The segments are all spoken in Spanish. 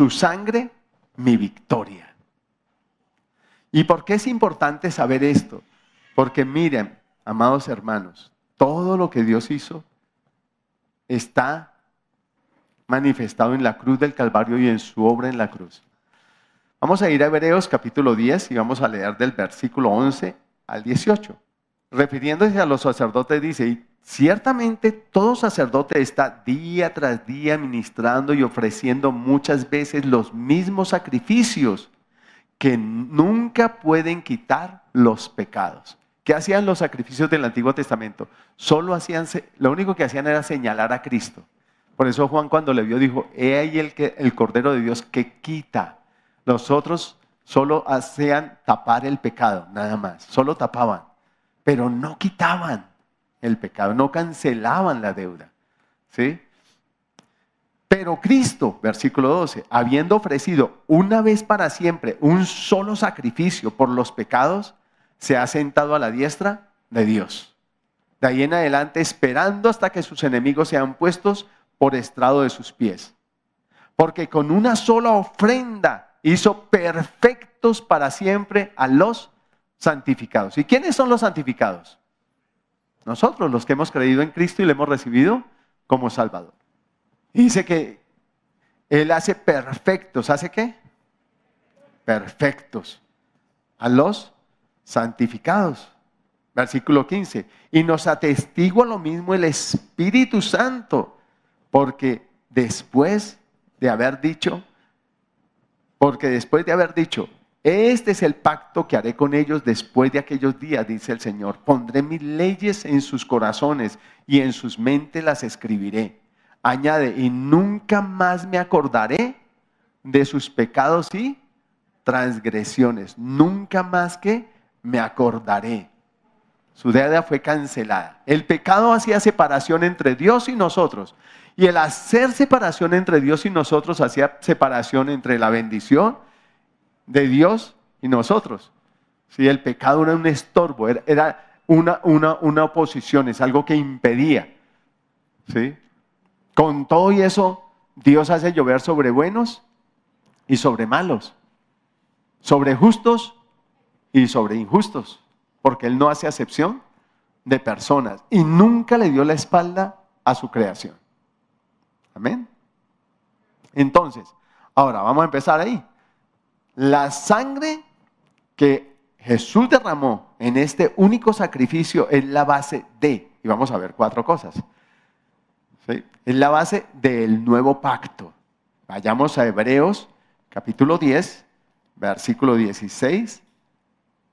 su sangre mi victoria. ¿Y por qué es importante saber esto? Porque miren, amados hermanos, todo lo que Dios hizo está manifestado en la cruz del Calvario y en su obra en la cruz. Vamos a ir a Hebreos capítulo 10 y vamos a leer del versículo 11 al 18. Refiriéndose a los sacerdotes dice, ciertamente todo sacerdote está día tras día ministrando y ofreciendo muchas veces los mismos sacrificios que nunca pueden quitar los pecados. ¿Qué hacían los sacrificios del Antiguo Testamento? Solo hacían, lo único que hacían era señalar a Cristo. Por eso Juan cuando le vio dijo, he ahí el, que, el Cordero de Dios que quita. Los otros solo hacían tapar el pecado, nada más. Solo tapaban, pero no quitaban el pecado, no cancelaban la deuda. ¿Sí? Pero Cristo, versículo 12, habiendo ofrecido una vez para siempre un solo sacrificio por los pecados, se ha sentado a la diestra de Dios. De ahí en adelante, esperando hasta que sus enemigos sean puestos por estrado de sus pies. Porque con una sola ofrenda hizo perfectos para siempre a los santificados. ¿Y quiénes son los santificados? Nosotros, los que hemos creído en Cristo y le hemos recibido como Salvador. Y dice que Él hace perfectos. ¿Hace qué? Perfectos a los santificados. Versículo 15. Y nos atestigua lo mismo el Espíritu Santo porque después de haber dicho, porque después de haber dicho, este es el pacto que haré con ellos después de aquellos días, dice el Señor. Pondré mis leyes en sus corazones y en sus mentes las escribiré. Añade, y nunca más me acordaré de sus pecados y transgresiones. Nunca más que me acordaré. Su deuda fue cancelada. El pecado hacía separación entre Dios y nosotros. Y el hacer separación entre Dios y nosotros hacía separación entre la bendición de Dios y nosotros. Si el pecado era un estorbo, era una, una, una oposición, es algo que impedía. ¿sí? Con todo y eso, Dios hace llover sobre buenos y sobre malos, sobre justos y sobre injustos, porque Él no hace acepción de personas y nunca le dio la espalda a su creación. Amén. Entonces, ahora vamos a empezar ahí. La sangre que Jesús derramó en este único sacrificio es la base de, y vamos a ver cuatro cosas. Es la base del nuevo pacto. Vayamos a Hebreos capítulo 10, versículo 16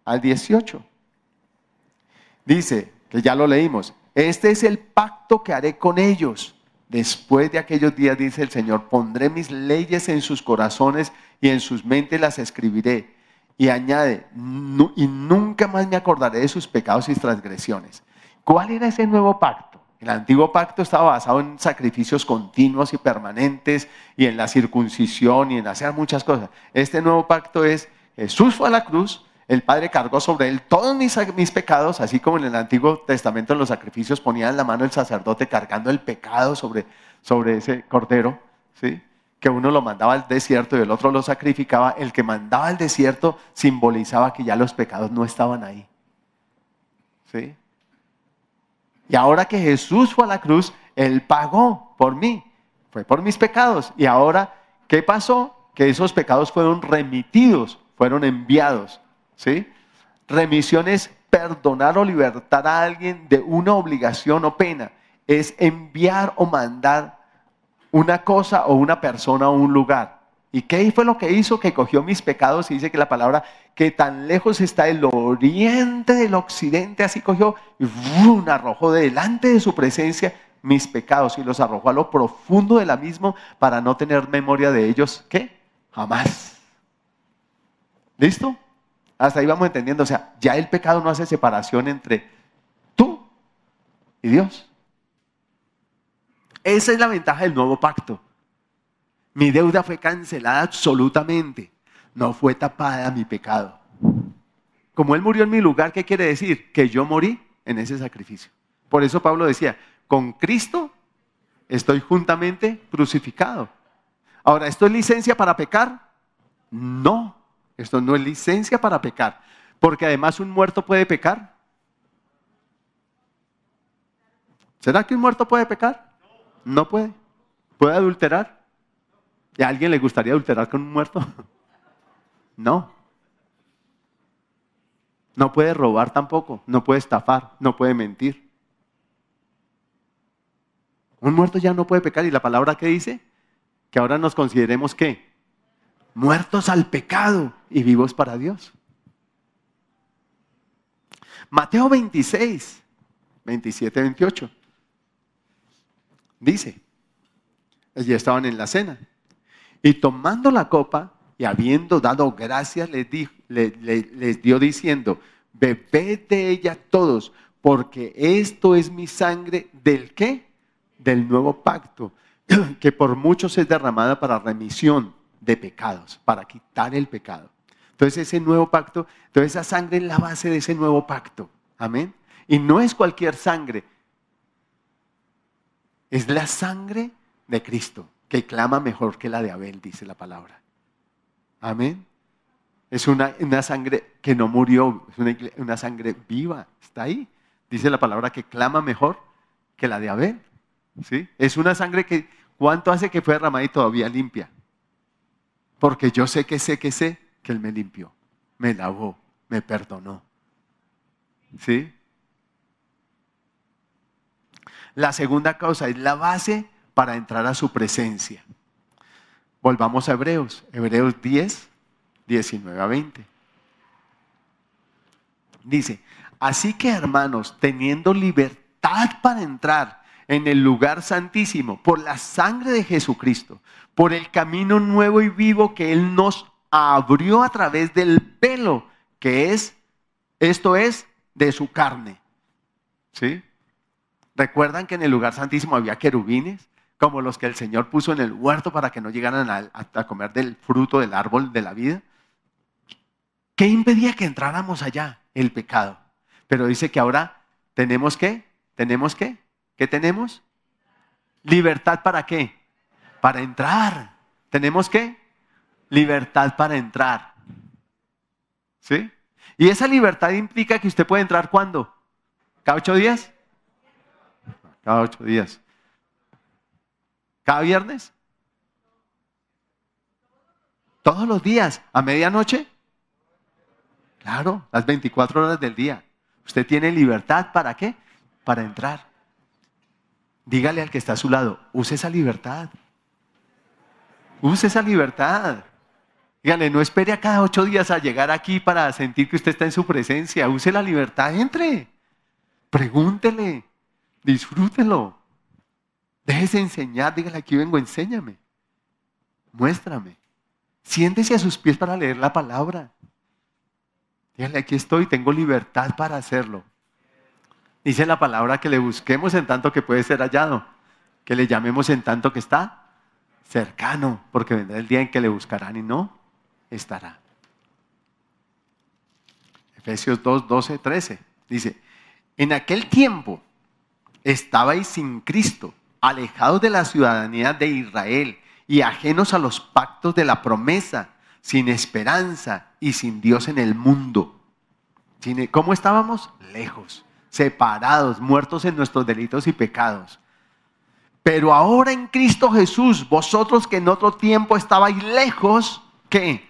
al 18. Dice, que ya lo leímos, este es el pacto que haré con ellos Después de aquellos días, dice el Señor, pondré mis leyes en sus corazones y en sus mentes las escribiré. Y añade, y nunca más me acordaré de sus pecados y transgresiones. ¿Cuál era ese nuevo pacto? El antiguo pacto estaba basado en sacrificios continuos y permanentes y en la circuncisión y en hacer muchas cosas. Este nuevo pacto es, Jesús fue a la cruz, el Padre cargó sobre él todos mis, mis, pecados, así como en el Antiguo Testamento en los sacrificios ponían la mano el sacerdote cargando el pecado sobre, sobre ese cordero, ¿sí? que uno lo mandaba al desierto y el otro lo sacrificaba. El que mandaba al desierto simbolizaba que ya los pecados no estaban ahí. ¿sí? Y ahora que Jesús fue a la cruz, Él pagó por mí, fue por mis pecados. Y ahora, ¿qué pasó? Que esos pecados fueron remitidos, fueron enviados ¿sí? Remisión es perdonar o libertar a alguien de una obligación o pena. Es enviar o mandar una cosa o una persona o un lugar. ¿Y qué fue lo que hizo? Que cogió mis pecados y dice que la palabra que tan lejos está el oriente del occidente, así cogió y arrojó delante de su presencia mis pecados y los arrojó a lo profundo del abismo para no tener memoria de ellos. ¿Qué? Jamás. ¿Listo? Hasta ahí vamos entendiendo, o sea, ya el pecado no hace separación entre tú y Dios. Esa es la ventaja del nuevo pacto. Mi deuda fue cancelada absolutamente. No fue tapada mi pecado. Como Él murió en mi lugar, ¿qué quiere decir? Que yo morí en ese sacrificio. Por eso Pablo decía, con Cristo estoy juntamente crucificado. Ahora, ¿esto es licencia para pecar? No, esto no es licencia para pecar, porque además un muerto puede pecar. ¿Será que un muerto puede pecar? No puede. ¿Puede adulterar? ¿Y a alguien le gustaría adulterar con un muerto? No. No puede robar tampoco, no puede estafar, no puede mentir. Un muerto ya no puede pecar y la palabra que dice que ahora nos consideremos que muertos al pecado y vivos para Dios. Mateo 26, 27, 28. Dice, allí estaban en la cena, y tomando la copa y habiendo dado gracias, les, les dio diciendo, bebed de ella todos, porque esto es mi sangre del qué? Del nuevo pacto, que por muchos es derramada para remisión de pecados, para quitar el pecado. Entonces ese nuevo pacto, entonces esa sangre es la base de ese nuevo pacto. Amén. Y no es cualquier sangre, es la sangre de Cristo, que clama mejor que la de Abel, dice la palabra. Amén. Es una, sangre que no murió, es una, una, sangre viva, está ahí. Dice la palabra que clama mejor que la de Abel. ¿sí? Es una sangre que, ¿cuánto hace que fue derramada y todavía limpia? Porque yo sé que sé que sé que Él me limpió, me lavó, me perdonó. ¿Sí? La segunda causa es la base para entrar a su presencia. Volvamos a Hebreos, Hebreos 10, 19 a 20. Dice, así que hermanos, teniendo libertad para entrar en el lugar santísimo por la sangre de Jesucristo, por el camino nuevo y vivo que Él nos abrió a través del pelo, que es, esto es, de su carne. ¿Sí? ¿Recuerdan que en el lugar santísimo había querubines? Como los que el Señor puso en el huerto para que no llegaran a, comer del fruto del árbol de la vida. ¿Qué impedía que entráramos allá? El pecado. Pero dice que ahora tenemos que, tenemos que, ¿qué tenemos? Libertad para qué? Para entrar. ¿Tenemos qué? Libertad para entrar. ¿Sí? Y esa libertad implica que usted puede entrar cuando? ¿Cada ocho días? Cada ocho días. ¿Cada viernes? Todos los días, a medianoche. Claro, las 24 horas del día. Usted tiene libertad para qué? Para entrar. Dígale al que está a su lado, use esa libertad. Use esa libertad. Dígale, no espere a cada ocho días a llegar aquí para sentir que usted está en su presencia. Use la libertad, entre. Pregúntele. Disfrútelo. Déjese enseñar, dígale aquí vengo, enséñame. Muéstrame. Siéntese a sus pies para leer la palabra. Dígale, aquí estoy, tengo libertad para hacerlo. Dice la palabra que le busquemos en tanto que puede ser hallado, que le llamemos en tanto que está cercano, porque vendrá el día en que le buscarán y no estará. Efesios 2, 12, 13. Dice, en aquel tiempo estabais sin Cristo, alejados de la ciudadanía de Israel y ajenos a los pactos de la promesa, sin esperanza y sin Dios en el mundo. ¿Cómo estábamos? Lejos, separados, muertos en nuestros delitos y pecados. Pero ahora en Cristo Jesús, vosotros que en otro tiempo estabais lejos, ¿qué?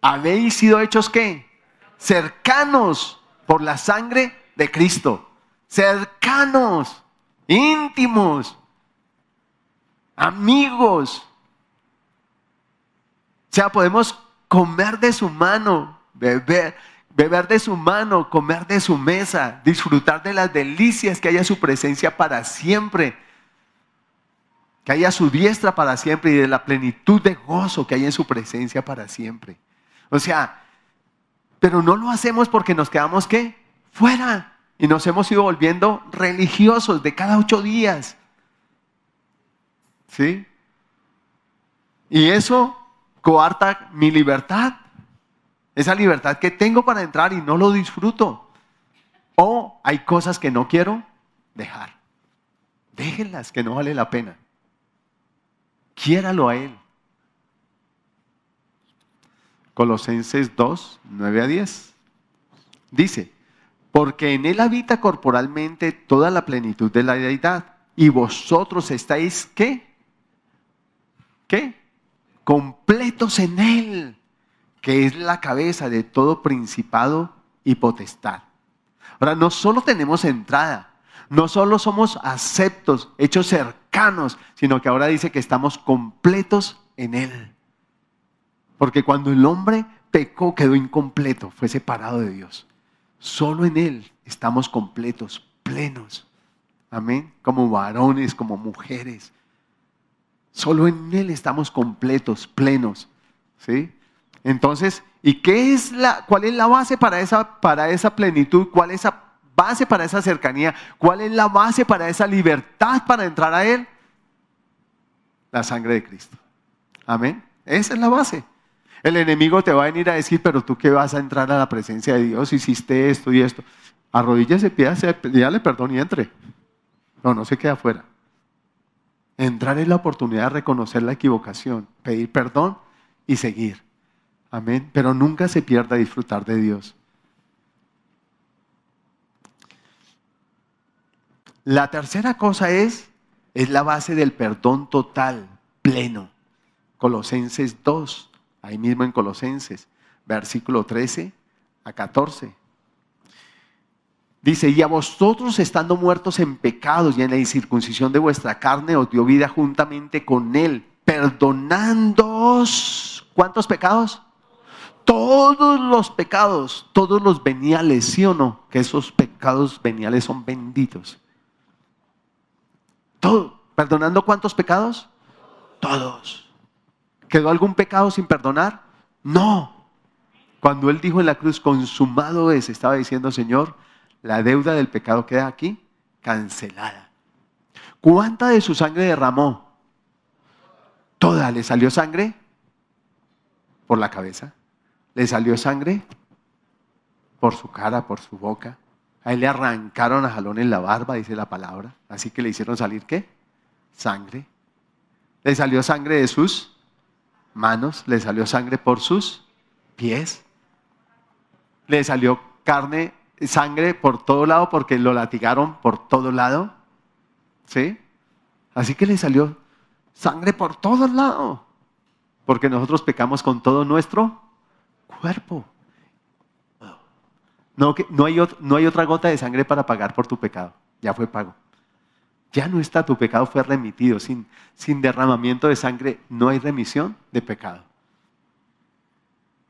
Habéis sido hechos qué? Cercanos por la sangre de Cristo cercanos, íntimos, amigos. O sea, podemos comer de su mano, beber, beber de su mano, comer de su mesa, disfrutar de las delicias que haya su presencia para siempre, que haya su diestra para siempre y de la plenitud de gozo que hay en su presencia para siempre. O sea, pero no lo hacemos porque nos quedamos qué? Fuera. Y nos hemos ido volviendo religiosos de cada ocho días. ¿Sí? Y eso coarta mi libertad. Esa libertad que tengo para entrar y no lo disfruto. O hay cosas que no quiero dejar. Déjenlas, que no vale la pena. quiéralo a Él. Colosenses 2, 9 a 10. Dice, porque en Él habita corporalmente toda la plenitud de la deidad, y vosotros estáis, ¿qué? ¿Qué? Completos en Él, que es la cabeza de todo principado y potestad. Ahora, no solo tenemos entrada, no solo somos aceptos, hechos cercanos, sino que ahora dice que estamos completos en Él. Porque cuando el hombre pecó, quedó incompleto, fue separado de Dios. Solo en Él estamos completos, plenos. Amén. Como varones, como mujeres. Solo en Él estamos completos, plenos. ¿Sí? Entonces, ¿y qué es la, cuál es la base para esa, para esa plenitud? ¿Cuál es la base para esa cercanía? ¿Cuál es la base para esa libertad para entrar a Él? La sangre de Cristo. Amén. Esa es la base. El enemigo te va a venir a decir, pero tú qué vas a entrar a la presencia de Dios, hiciste esto y esto. Arrodíllese, pídase, pídale perdón y entre. No, no se queda afuera. Entrar es la oportunidad de reconocer la equivocación, pedir perdón y seguir. Amén. Pero nunca se pierda disfrutar de Dios. La tercera cosa es, es la base del perdón total, pleno. Colosenses 2, ahí mismo en Colosenses, versículo 13 a 14. Dice, y a vosotros estando muertos en pecados y en la incircuncisión de vuestra carne, os dio vida juntamente con él, perdonándoos. ¿Cuántos pecados? Todos los pecados, todos los veniales, ¿sí o no? Que esos pecados veniales son benditos. Todo. ¿Perdonando cuántos pecados? Todos. ¿Quedó algún pecado sin perdonar? No. Cuando Él dijo en la cruz, consumado es, estaba diciendo, Señor, la deuda del pecado queda aquí cancelada. ¿Cuánta de su sangre derramó? Toda. ¿Le salió sangre? Por la cabeza. ¿Le salió sangre? Por su cara, por su boca. A él le arrancaron a jalón en la barba, dice la palabra. Así que le hicieron salir qué? Sangre. Le salió sangre de sus manos, le salió sangre por sus pies, le salió carne, sangre por todo lado porque lo latigaron por todo lado. ¿Sí? Así que le salió sangre por todo lado. Porque nosotros pecamos con todo nuestro cuerpo. No, no, hay, no hay otra gota de sangre para pagar por tu pecado. Ya fue pago. Ya no está, tu pecado fue remitido. Sin, sin derramamiento de sangre no hay remisión de pecado.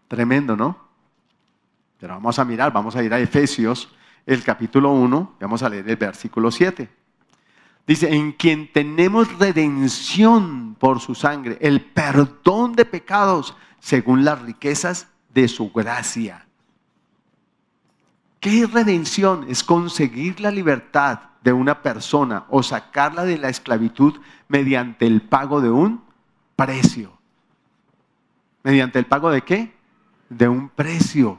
Tremendo, ¿no? Pero vamos a mirar, vamos a ir a Efesios, el capítulo 1, vamos a leer el versículo 7. Dice, en quien tenemos redención por su sangre, el perdón de pecados según las riquezas de su gracia. ¿Qué redención? Es conseguir la libertad de una persona o sacarla de la esclavitud mediante el pago de un precio. ¿Mediante el pago de qué? De un precio.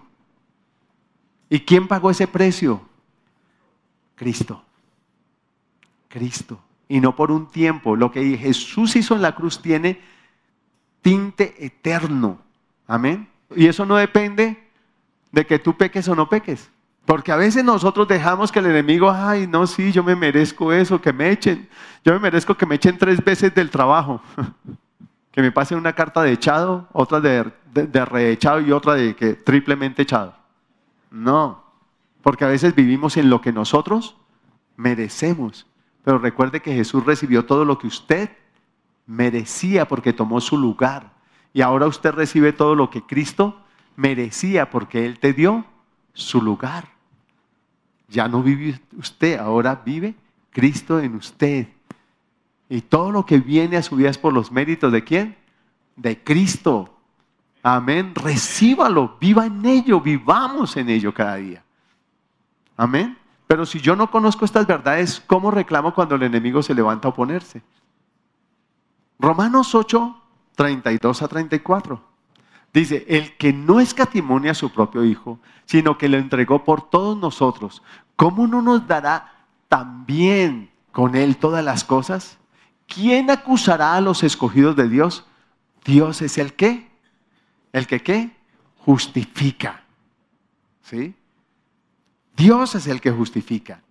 ¿Y quién pagó ese precio? Cristo. Cristo. Y no por un tiempo. Lo que Jesús hizo en la cruz tiene tinte eterno. Amén. Y eso no depende de que tú peques o no peques. Porque a veces nosotros dejamos que el enemigo, ay, no, sí, yo me merezco eso, que me echen. Yo me merezco que me echen tres veces del trabajo. que me pasen una carta de echado, otra de, de, reechado y otra de que triplemente echado. No, porque a veces vivimos en lo que nosotros merecemos. Pero recuerde que Jesús recibió todo lo que usted merecía porque tomó su lugar. Y ahora usted recibe todo lo que Cristo merecía porque Él te dio su lugar. Ya no vive usted, ahora vive Cristo en usted. Y todo lo que viene a su vida es por los méritos de quién? De Cristo. Amén. Recíbalo, viva en ello, vivamos en ello cada día. Amén. Pero si yo no conozco estas verdades, ¿cómo reclamo cuando el enemigo se levanta a oponerse? Romanos 8, 32 a 34. Dice, el que no escatimonia a su propio Hijo, sino que lo entregó por todos nosotros, ¿cómo no nos dará también con Él todas las cosas? ¿quién acusará a los escogidos de Dios? Dios es el que, el que qué, justifica. ¿Sí? Dios es el que justifica.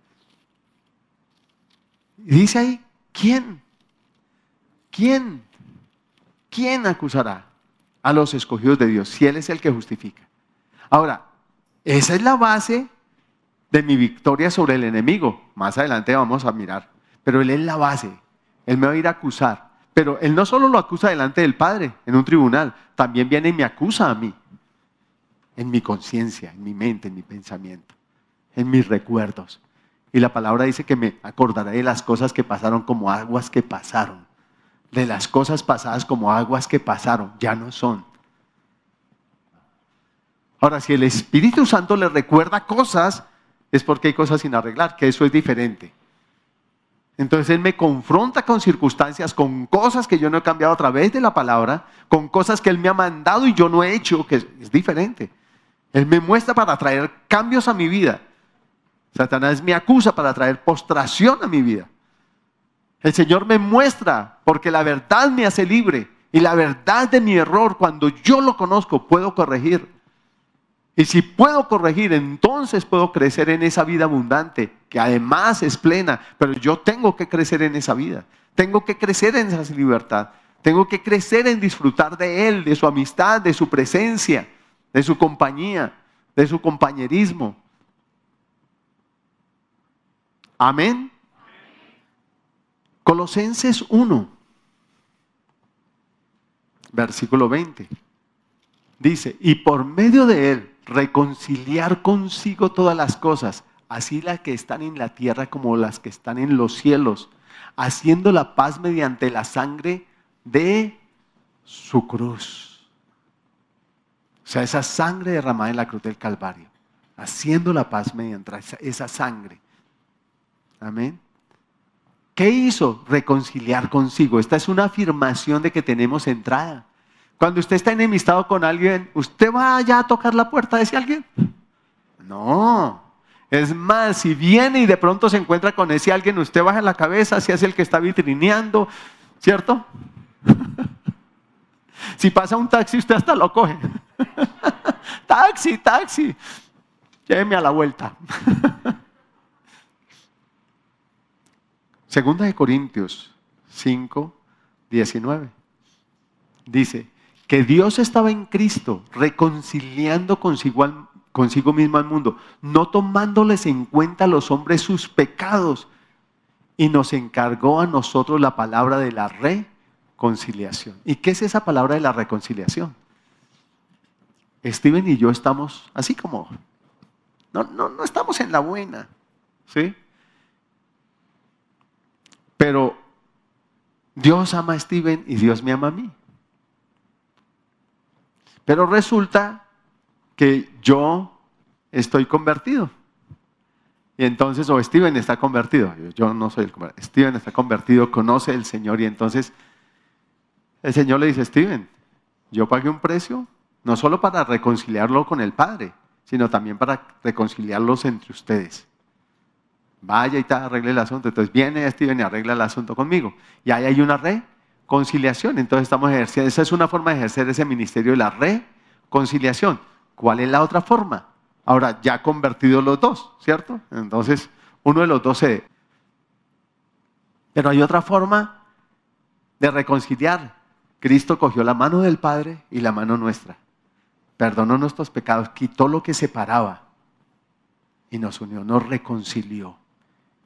Y dice ahí, ¿quién? ¿Quién? ¿Quién acusará a los escogidos de Dios si Él es el que justifica? Ahora, esa es la base de mi victoria sobre el enemigo. Más adelante vamos a mirar. Pero Él es la base. Él me va a ir a acusar. Pero Él no solo lo acusa delante del Padre en un tribunal, también viene y me acusa a mí. En mi conciencia, en mi mente, en mi pensamiento, en mis recuerdos. Y la palabra dice que me acordaré de las cosas que pasaron como aguas que pasaron. De las cosas pasadas como aguas que pasaron, ya no son. Ahora, si el Espíritu Santo le recuerda cosas, es porque hay cosas sin arreglar, que eso es diferente. Entonces Él me confronta con circunstancias, con cosas que yo no he cambiado a través de la palabra, con cosas que Él me ha mandado y yo no he hecho, que es, diferente. Él me muestra para traer cambios a mi vida. Satanás me acusa para traer postración a mi vida. El Señor me muestra porque la verdad me hace libre y la verdad de mi error, cuando yo lo conozco, puedo corregir. Y si puedo corregir, entonces puedo crecer en esa vida abundante, que además es plena, pero yo tengo que crecer en esa vida. Tengo que crecer en esa libertad. Tengo que crecer en disfrutar de Él, de su amistad, de su presencia, de su compañía, de su compañerismo. Amén. Colosenses 1, versículo 20. Dice, y por medio de Él, reconciliar consigo todas las cosas, así las que están en la tierra como las que están en los cielos, haciendo la paz mediante la sangre de su cruz. O sea, esa sangre derramada en la cruz del Calvario, haciendo la paz mediante esa, sangre. Amén. ¿Qué hizo? Reconciliar consigo. Esta es una afirmación de que tenemos entrada. Cuando usted está enemistado con alguien, ¿usted va allá a tocar la puerta de ese alguien? No. Es más, si viene y de pronto se encuentra con ese alguien, usted baja la cabeza, si es el que está vitrineando, ¿cierto? si pasa un taxi, usted hasta lo coge. taxi, taxi. Lléveme a la vuelta. Segunda de Corintios 5, 19. Dice, que Dios estaba en Cristo reconciliando consigo, consigo mismo al mundo, no tomándoles en cuenta a los hombres sus pecados, y nos encargó a nosotros la palabra de la reconciliación. ¿Y qué es esa palabra de la reconciliación? Steven y yo estamos así como, no, no, no estamos en la buena, ¿sí? Pero Dios ama a Steven y Dios me ama a mí. Pero resulta que yo estoy convertido. Y entonces, o Steven está convertido. Yo no soy el convertido. Steven está convertido, conoce al Señor. Y entonces el Señor le dice, Steven, yo pagué un precio, no solo para reconciliarlo con el Padre, sino también para reconciliarlos entre ustedes. Vaya y te arregle el asunto. Entonces viene Steven y arregla el asunto conmigo. Y ahí hay una red conciliación. Entonces estamos ejerciendo, esa es una forma de ejercer ese ministerio de la reconciliación. ¿Cuál es la otra forma? Ahora, ya convertidos los dos, ¿cierto? Entonces, uno de los dos se... Pero hay otra forma de reconciliar. Cristo cogió la mano del Padre y la mano nuestra. Perdonó nuestros pecados, quitó lo que separaba y nos unió, nos reconcilió.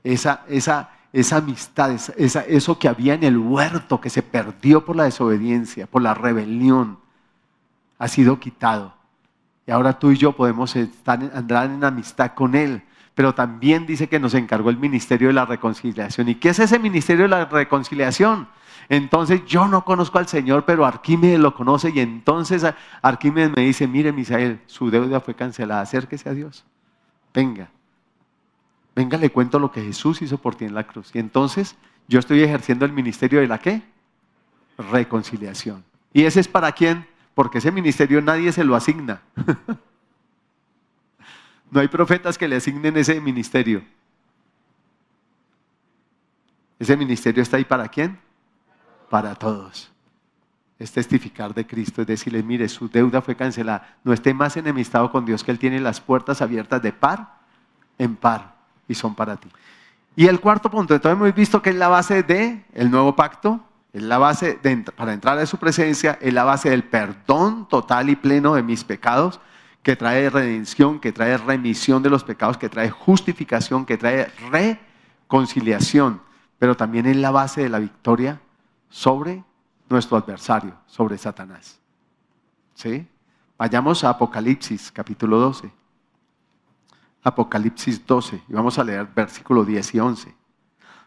Esa, esa, esa amistad, eso que había en el huerto que se perdió por la desobediencia, por la rebelión, ha sido quitado. Y ahora tú y yo podemos estar, andar en amistad con Él. Pero también dice que nos encargó el ministerio de la reconciliación. ¿Y qué es ese ministerio de la reconciliación? Entonces yo no conozco al Señor, pero Arquímedes lo conoce y entonces Arquímedes me dice, mire Misael, su deuda fue cancelada, acérquese a Dios. Venga, venga, le cuento lo que Jesús hizo por ti en la cruz. Y entonces yo estoy ejerciendo el ministerio de la qué? Reconciliación. ¿Y ese es para quién? Porque ese ministerio nadie se lo asigna. no hay profetas que le asignen ese ministerio. Ese ministerio está ahí para quién? para todos. Es testificar de Cristo, es decirle, mire, su deuda fue cancelada. No esté más enemistado con Dios, que Él tiene las puertas abiertas de par en par y son para ti. Y el cuarto punto, entonces hemos visto que es la base del el nuevo pacto, es la base de, para entrar a su presencia, es la base del perdón total y pleno de mis pecados, que trae redención, que trae remisión de los pecados, que trae justificación, que trae reconciliación, pero también es la base de la victoria sobre nuestro adversario, sobre Satanás. ¿Sí? Vayamos a Apocalipsis, capítulo 12. Apocalipsis 12, y vamos a leer versículo 10 y 11.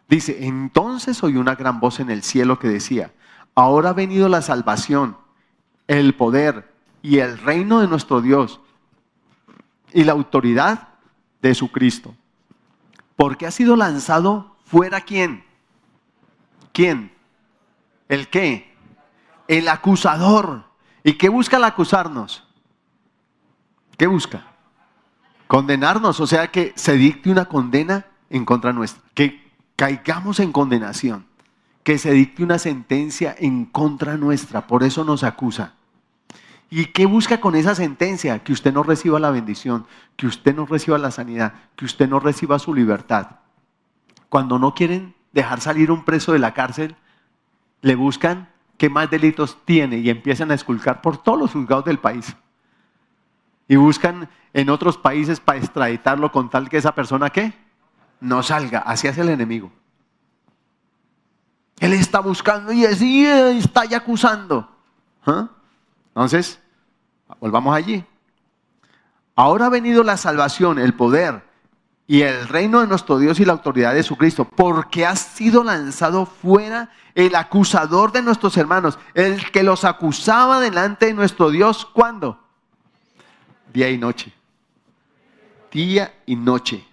Dice, entonces oí una gran voz en el cielo que decía, ahora ha venido la salvación, el poder y el reino de nuestro Dios y la autoridad de su Cristo. Porque ha sido lanzado fuera quién? ¿Quién? ¿El qué? El acusador. ¿Y qué busca el acusarnos? ¿Qué busca? Condenarnos, o sea que se dicte una condena en contra nuestra, que caigamos en condenación, que se dicte una sentencia en contra nuestra, por eso nos acusa. ¿Y qué busca con esa sentencia? Que usted no reciba la bendición, que usted no reciba la sanidad, que usted no reciba su libertad. Cuando no quieren dejar salir un preso de la cárcel, le buscan qué más delitos tiene y empiezan a esculcar por todos los juzgados del país. Y buscan en otros países para extraditarlo con tal que esa persona ¿qué? no salga. Así hace el enemigo. Él está buscando y está ya acusando. ¿Ah? Entonces, volvamos allí. Ahora ha venido la salvación, el poder y el reino de nuestro Dios y la autoridad de su Cristo, porque ha sido lanzado fuera el acusador de nuestros hermanos, el que los acusaba delante de nuestro Dios, ¿cuándo? Día y noche. Día y noche.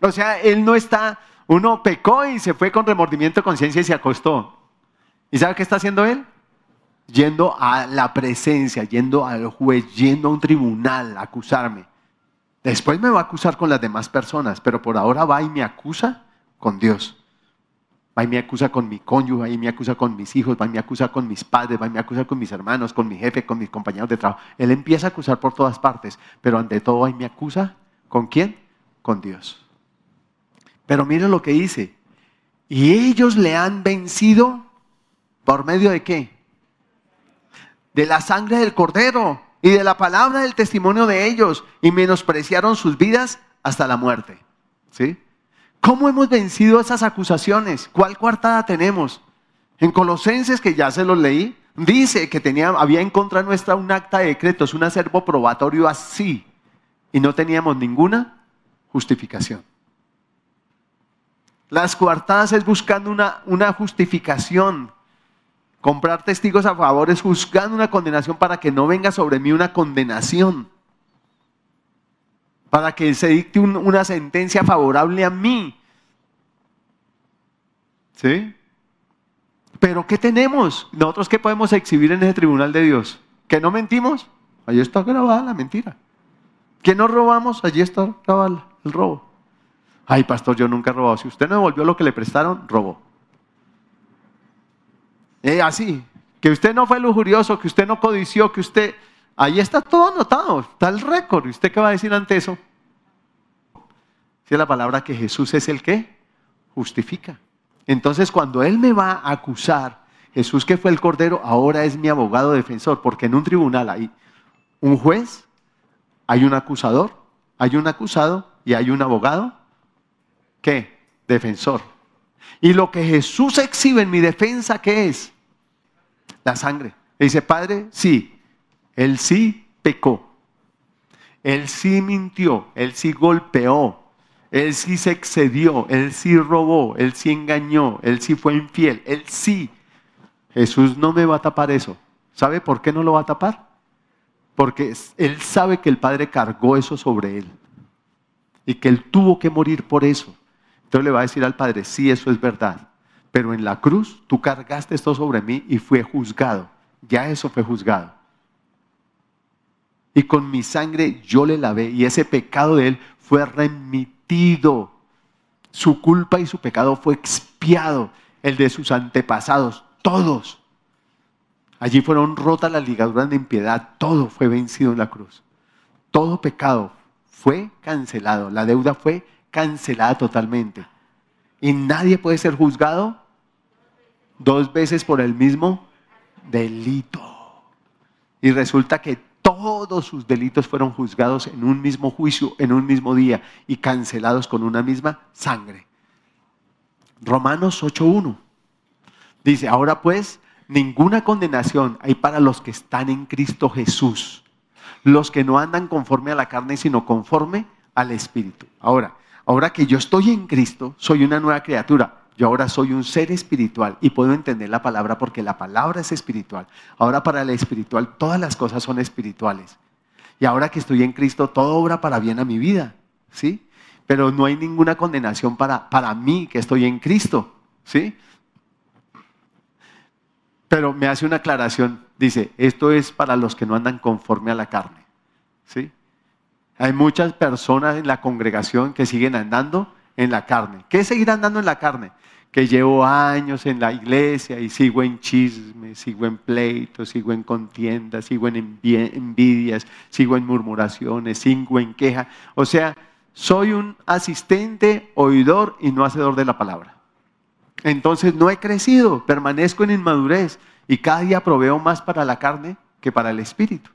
O sea, él no está, uno pecó y se fue con remordimiento de conciencia y se acostó. ¿Y sabe qué está haciendo él? yendo a la presencia, yendo al juez, yendo a un tribunal a acusarme. Después me va a acusar con las demás personas, pero por ahora va y me acusa con Dios. Va y me acusa con mi cónyuge, va y me acusa con mis hijos, va y me acusa con mis padres, va y me acusa con mis hermanos, con mi jefe, con mis compañeros de trabajo. Él empieza a acusar por todas partes, pero ante todo va y me acusa con quién? Con Dios. Pero miren lo que dice. Y ellos le han vencido por medio de qué? de la sangre del cordero y de la palabra del testimonio de ellos y menospreciaron sus vidas hasta la muerte. ¿Sí? ¿Cómo hemos vencido esas acusaciones? ¿Cuál coartada tenemos? En Colosenses, que ya se los leí, dice que tenía, había en contra nuestra un acta de decretos, un acervo probatorio así, y no teníamos ninguna justificación. Las coartadas es buscando una, una justificación Comprar testigos a favor es juzgando una condenación para que no venga sobre mí una condenación. Para que se dicte una sentencia favorable a mí. ¿Sí? Pero ¿qué tenemos? Nosotros qué podemos exhibir en ese tribunal de Dios? ¿Que no mentimos? Allí está grabada la mentira. ¿Que no robamos? Allí está grabada el robo. Ay, pastor, yo nunca he robado. Si usted no devolvió lo que le prestaron, robó. Eh, así, que usted no fue lujurioso, que usted no codició, que usted... Ahí está todo anotado, está el récord. ¿Y usted qué va a decir ante eso? Si es la palabra que Jesús es el que justifica. Entonces cuando Él me va a acusar, Jesús que fue el Cordero, ahora es mi abogado defensor, porque en un tribunal hay un juez, hay un acusador, hay un acusado y hay un abogado. ¿Qué? Defensor. Y lo que Jesús exhibe en mi defensa, ¿qué es? la sangre. dice, Padre, sí, él sí pecó. Él sí mintió, él sí golpeó, él sí se excedió, él sí robó, él sí engañó, él sí fue infiel, él sí. Jesús no me va a tapar eso. ¿Sabe por qué no lo va a tapar? Porque él sabe que el Padre cargó eso sobre él y que él tuvo que morir por eso. Entonces le va a decir al Padre, sí, eso es verdad pero en la cruz tú cargaste esto sobre mí y fue juzgado. Ya eso fue juzgado. Y con mi sangre yo le lavé y ese pecado de él fue remitido. Su culpa y su pecado fue expiado. El de sus antepasados, todos. Allí fueron rotas las ligaduras de impiedad, todo fue vencido en la cruz. Todo pecado fue cancelado, la deuda fue cancelada totalmente. Y nadie puede ser juzgado dos veces por el mismo delito. Y resulta que todos sus delitos fueron juzgados en un mismo juicio, en un mismo día y cancelados con una misma sangre. Romanos 8.1 dice, ahora pues, ninguna condenación hay para los que están en Cristo Jesús, los que no andan conforme a la carne, sino conforme al Espíritu. Ahora, ahora que yo estoy en Cristo, soy una nueva criatura. Yo ahora soy un ser espiritual y puedo entender la palabra porque la palabra es espiritual. Ahora para el espiritual todas las cosas son espirituales. Y ahora que estoy en Cristo, todo obra para bien a mi vida. ¿Sí? Pero no hay ninguna condenación para, para mí que estoy en Cristo. ¿Sí? Pero me hace una aclaración. Dice, esto es para los que no andan conforme a la carne. ¿Sí? Hay muchas personas en la congregación que siguen andando en la carne. ¿Qué es seguir andando en la carne? Que llevo años en la iglesia y sigo en chismes, sigo en pleitos, sigo en contiendas, sigo en envidias, sigo en murmuraciones, sigo en queja. O sea, soy un asistente, oidor y no hacedor de la palabra. Entonces no he crecido, permanezco en inmadurez y cada día proveo más para la carne que para el espíritu.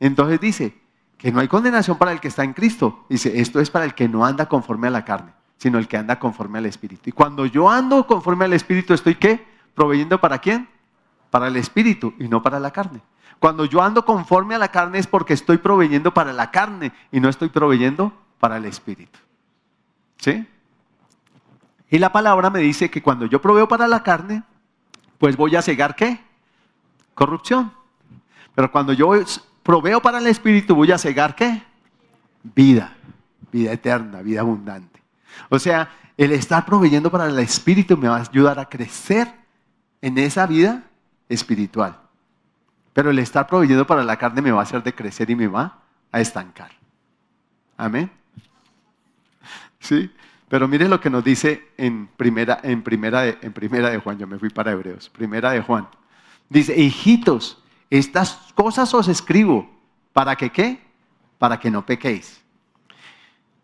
Entonces dice que no hay condenación para el que está en Cristo. Dice, esto es para el que no anda conforme a la carne sino el que anda conforme al Espíritu. Y cuando yo ando conforme al Espíritu, ¿estoy qué? Proveyendo para quién? Para el Espíritu y no para la carne. Cuando yo ando conforme a la carne es porque estoy proveyendo para la carne y no estoy proveyendo para el Espíritu. ¿Sí? Y la palabra me dice que cuando yo proveo para la carne, pues voy a cegar qué? Corrupción. Pero cuando yo proveo para el Espíritu, voy a cegar qué? Vida, vida eterna, vida abundante. O sea, el estar proveyendo para el espíritu me va a ayudar a crecer en esa vida espiritual. Pero el estar proveyendo para la carne me va a hacer de crecer y me va a estancar. Amén. Sí, pero mire lo que nos dice en primera, en primera, de, en primera de Juan. Yo me fui para Hebreos. Primera de Juan. Dice, hijitos, estas cosas os escribo. ¿Para que qué? Para que no pequéis.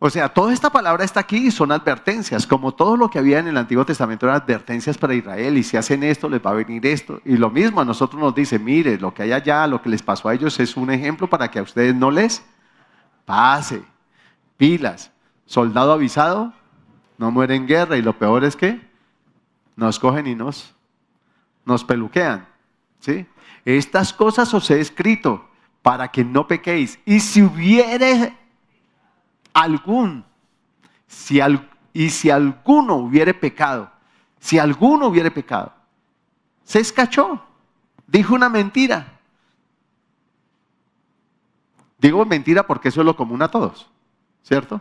O sea, toda esta palabra está aquí y son advertencias, como todo lo que había en el Antiguo Testamento eran advertencias para Israel, y si hacen esto les va a venir esto. Y lo mismo a nosotros nos dice, mire, lo que hay allá, lo que les pasó a ellos es un ejemplo para que a ustedes no les pase. Pilas, soldado avisado, no muere en guerra, y lo peor es que nos cogen y nos, nos peluquean. ¿sí? Estas cosas os he escrito para que no pequéis. Y si hubiere algún, si y si alguno hubiere pecado, si alguno hubiere pecado, se escachó, dijo una mentira. Digo mentira porque eso es lo común a todos, ¿cierto?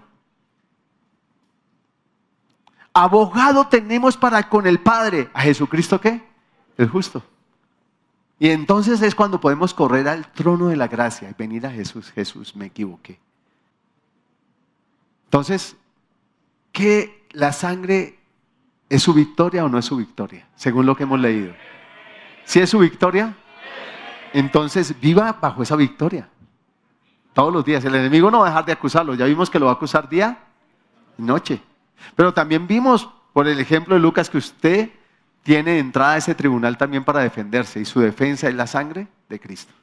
Abogado tenemos para con el Padre, a Jesucristo qué? El justo. Y entonces es cuando podemos correr al trono de la gracia y venir a Jesús. Jesús, me equivoqué. Entonces, ¿qué la sangre es su victoria o no es su victoria? Según lo que hemos leído. Si es su victoria, entonces viva bajo esa victoria. Todos los días. El enemigo no va a dejar de acusarlo. Ya vimos que lo va a acusar día y noche. Pero también vimos por el ejemplo de Lucas que usted tiene entrada a ese tribunal también para defenderse y su defensa es la sangre de Cristo.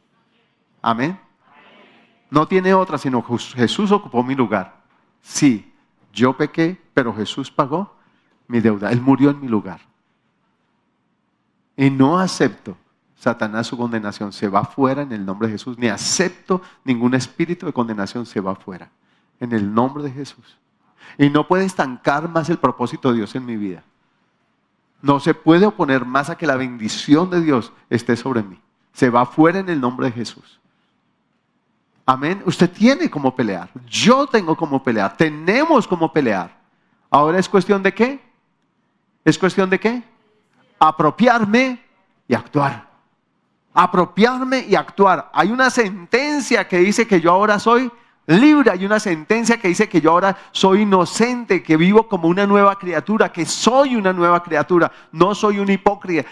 Amén. No tiene otra, sino Jesús ocupó mi lugar. Sí, yo pequé, pero Jesús pagó mi deuda. Él murió en mi lugar. Y no acepto, Satanás, su condenación. Se va fuera en el nombre de Jesús. Ni acepto ningún espíritu de condenación. Se va fuera. En el nombre de Jesús. Y no puede estancar más el propósito de Dios en mi vida. No se puede oponer más a que la bendición de Dios esté sobre mí. Se va fuera en el nombre de Jesús. Amén. Usted tiene como pelear. Yo tengo como pelear. Tenemos como pelear. Ahora es cuestión de qué? Es cuestión de qué? Apropiarme y actuar. Apropiarme y actuar. Hay una sentencia que dice que yo ahora soy libre. Hay una sentencia que dice que yo ahora soy inocente, que vivo como una nueva criatura, que soy una nueva criatura. No soy un hipócrita.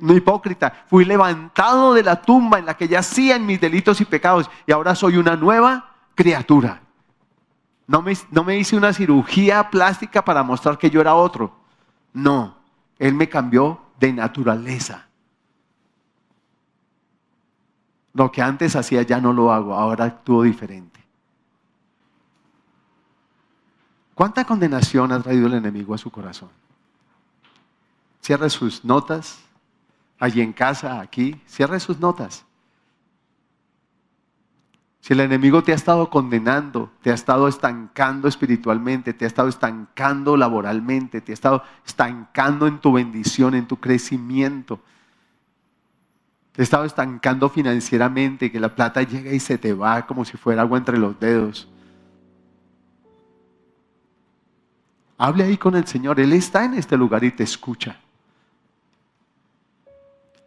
Un hipócrita. Fui levantado de la tumba en la que yacía en mis delitos y pecados y ahora soy una nueva criatura. No no me hice una cirugía plástica para mostrar que yo era otro. No, Él me cambió de naturaleza. Lo que antes hacía ya no lo hago, ahora actúo diferente. ¿Cuánta condenación ha traído el enemigo a su corazón? Cierre sus notas, allí en casa, aquí, cierre sus notas. Si el enemigo te ha estado condenando, te ha estado estancando espiritualmente, te ha estado estancando laboralmente, te ha estado estancando en tu bendición, en tu crecimiento, te ha estado estancando financieramente, que la plata llega y se te va como si fuera agua entre los dedos. Hable ahí con el Señor. Él está en este lugar y te escucha.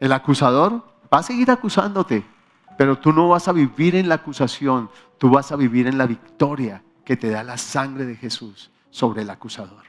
El acusador va a seguir acusándote, pero tú no vas a vivir en la acusación, tú vas a vivir en la victoria que te da la sangre de Jesús sobre el acusador.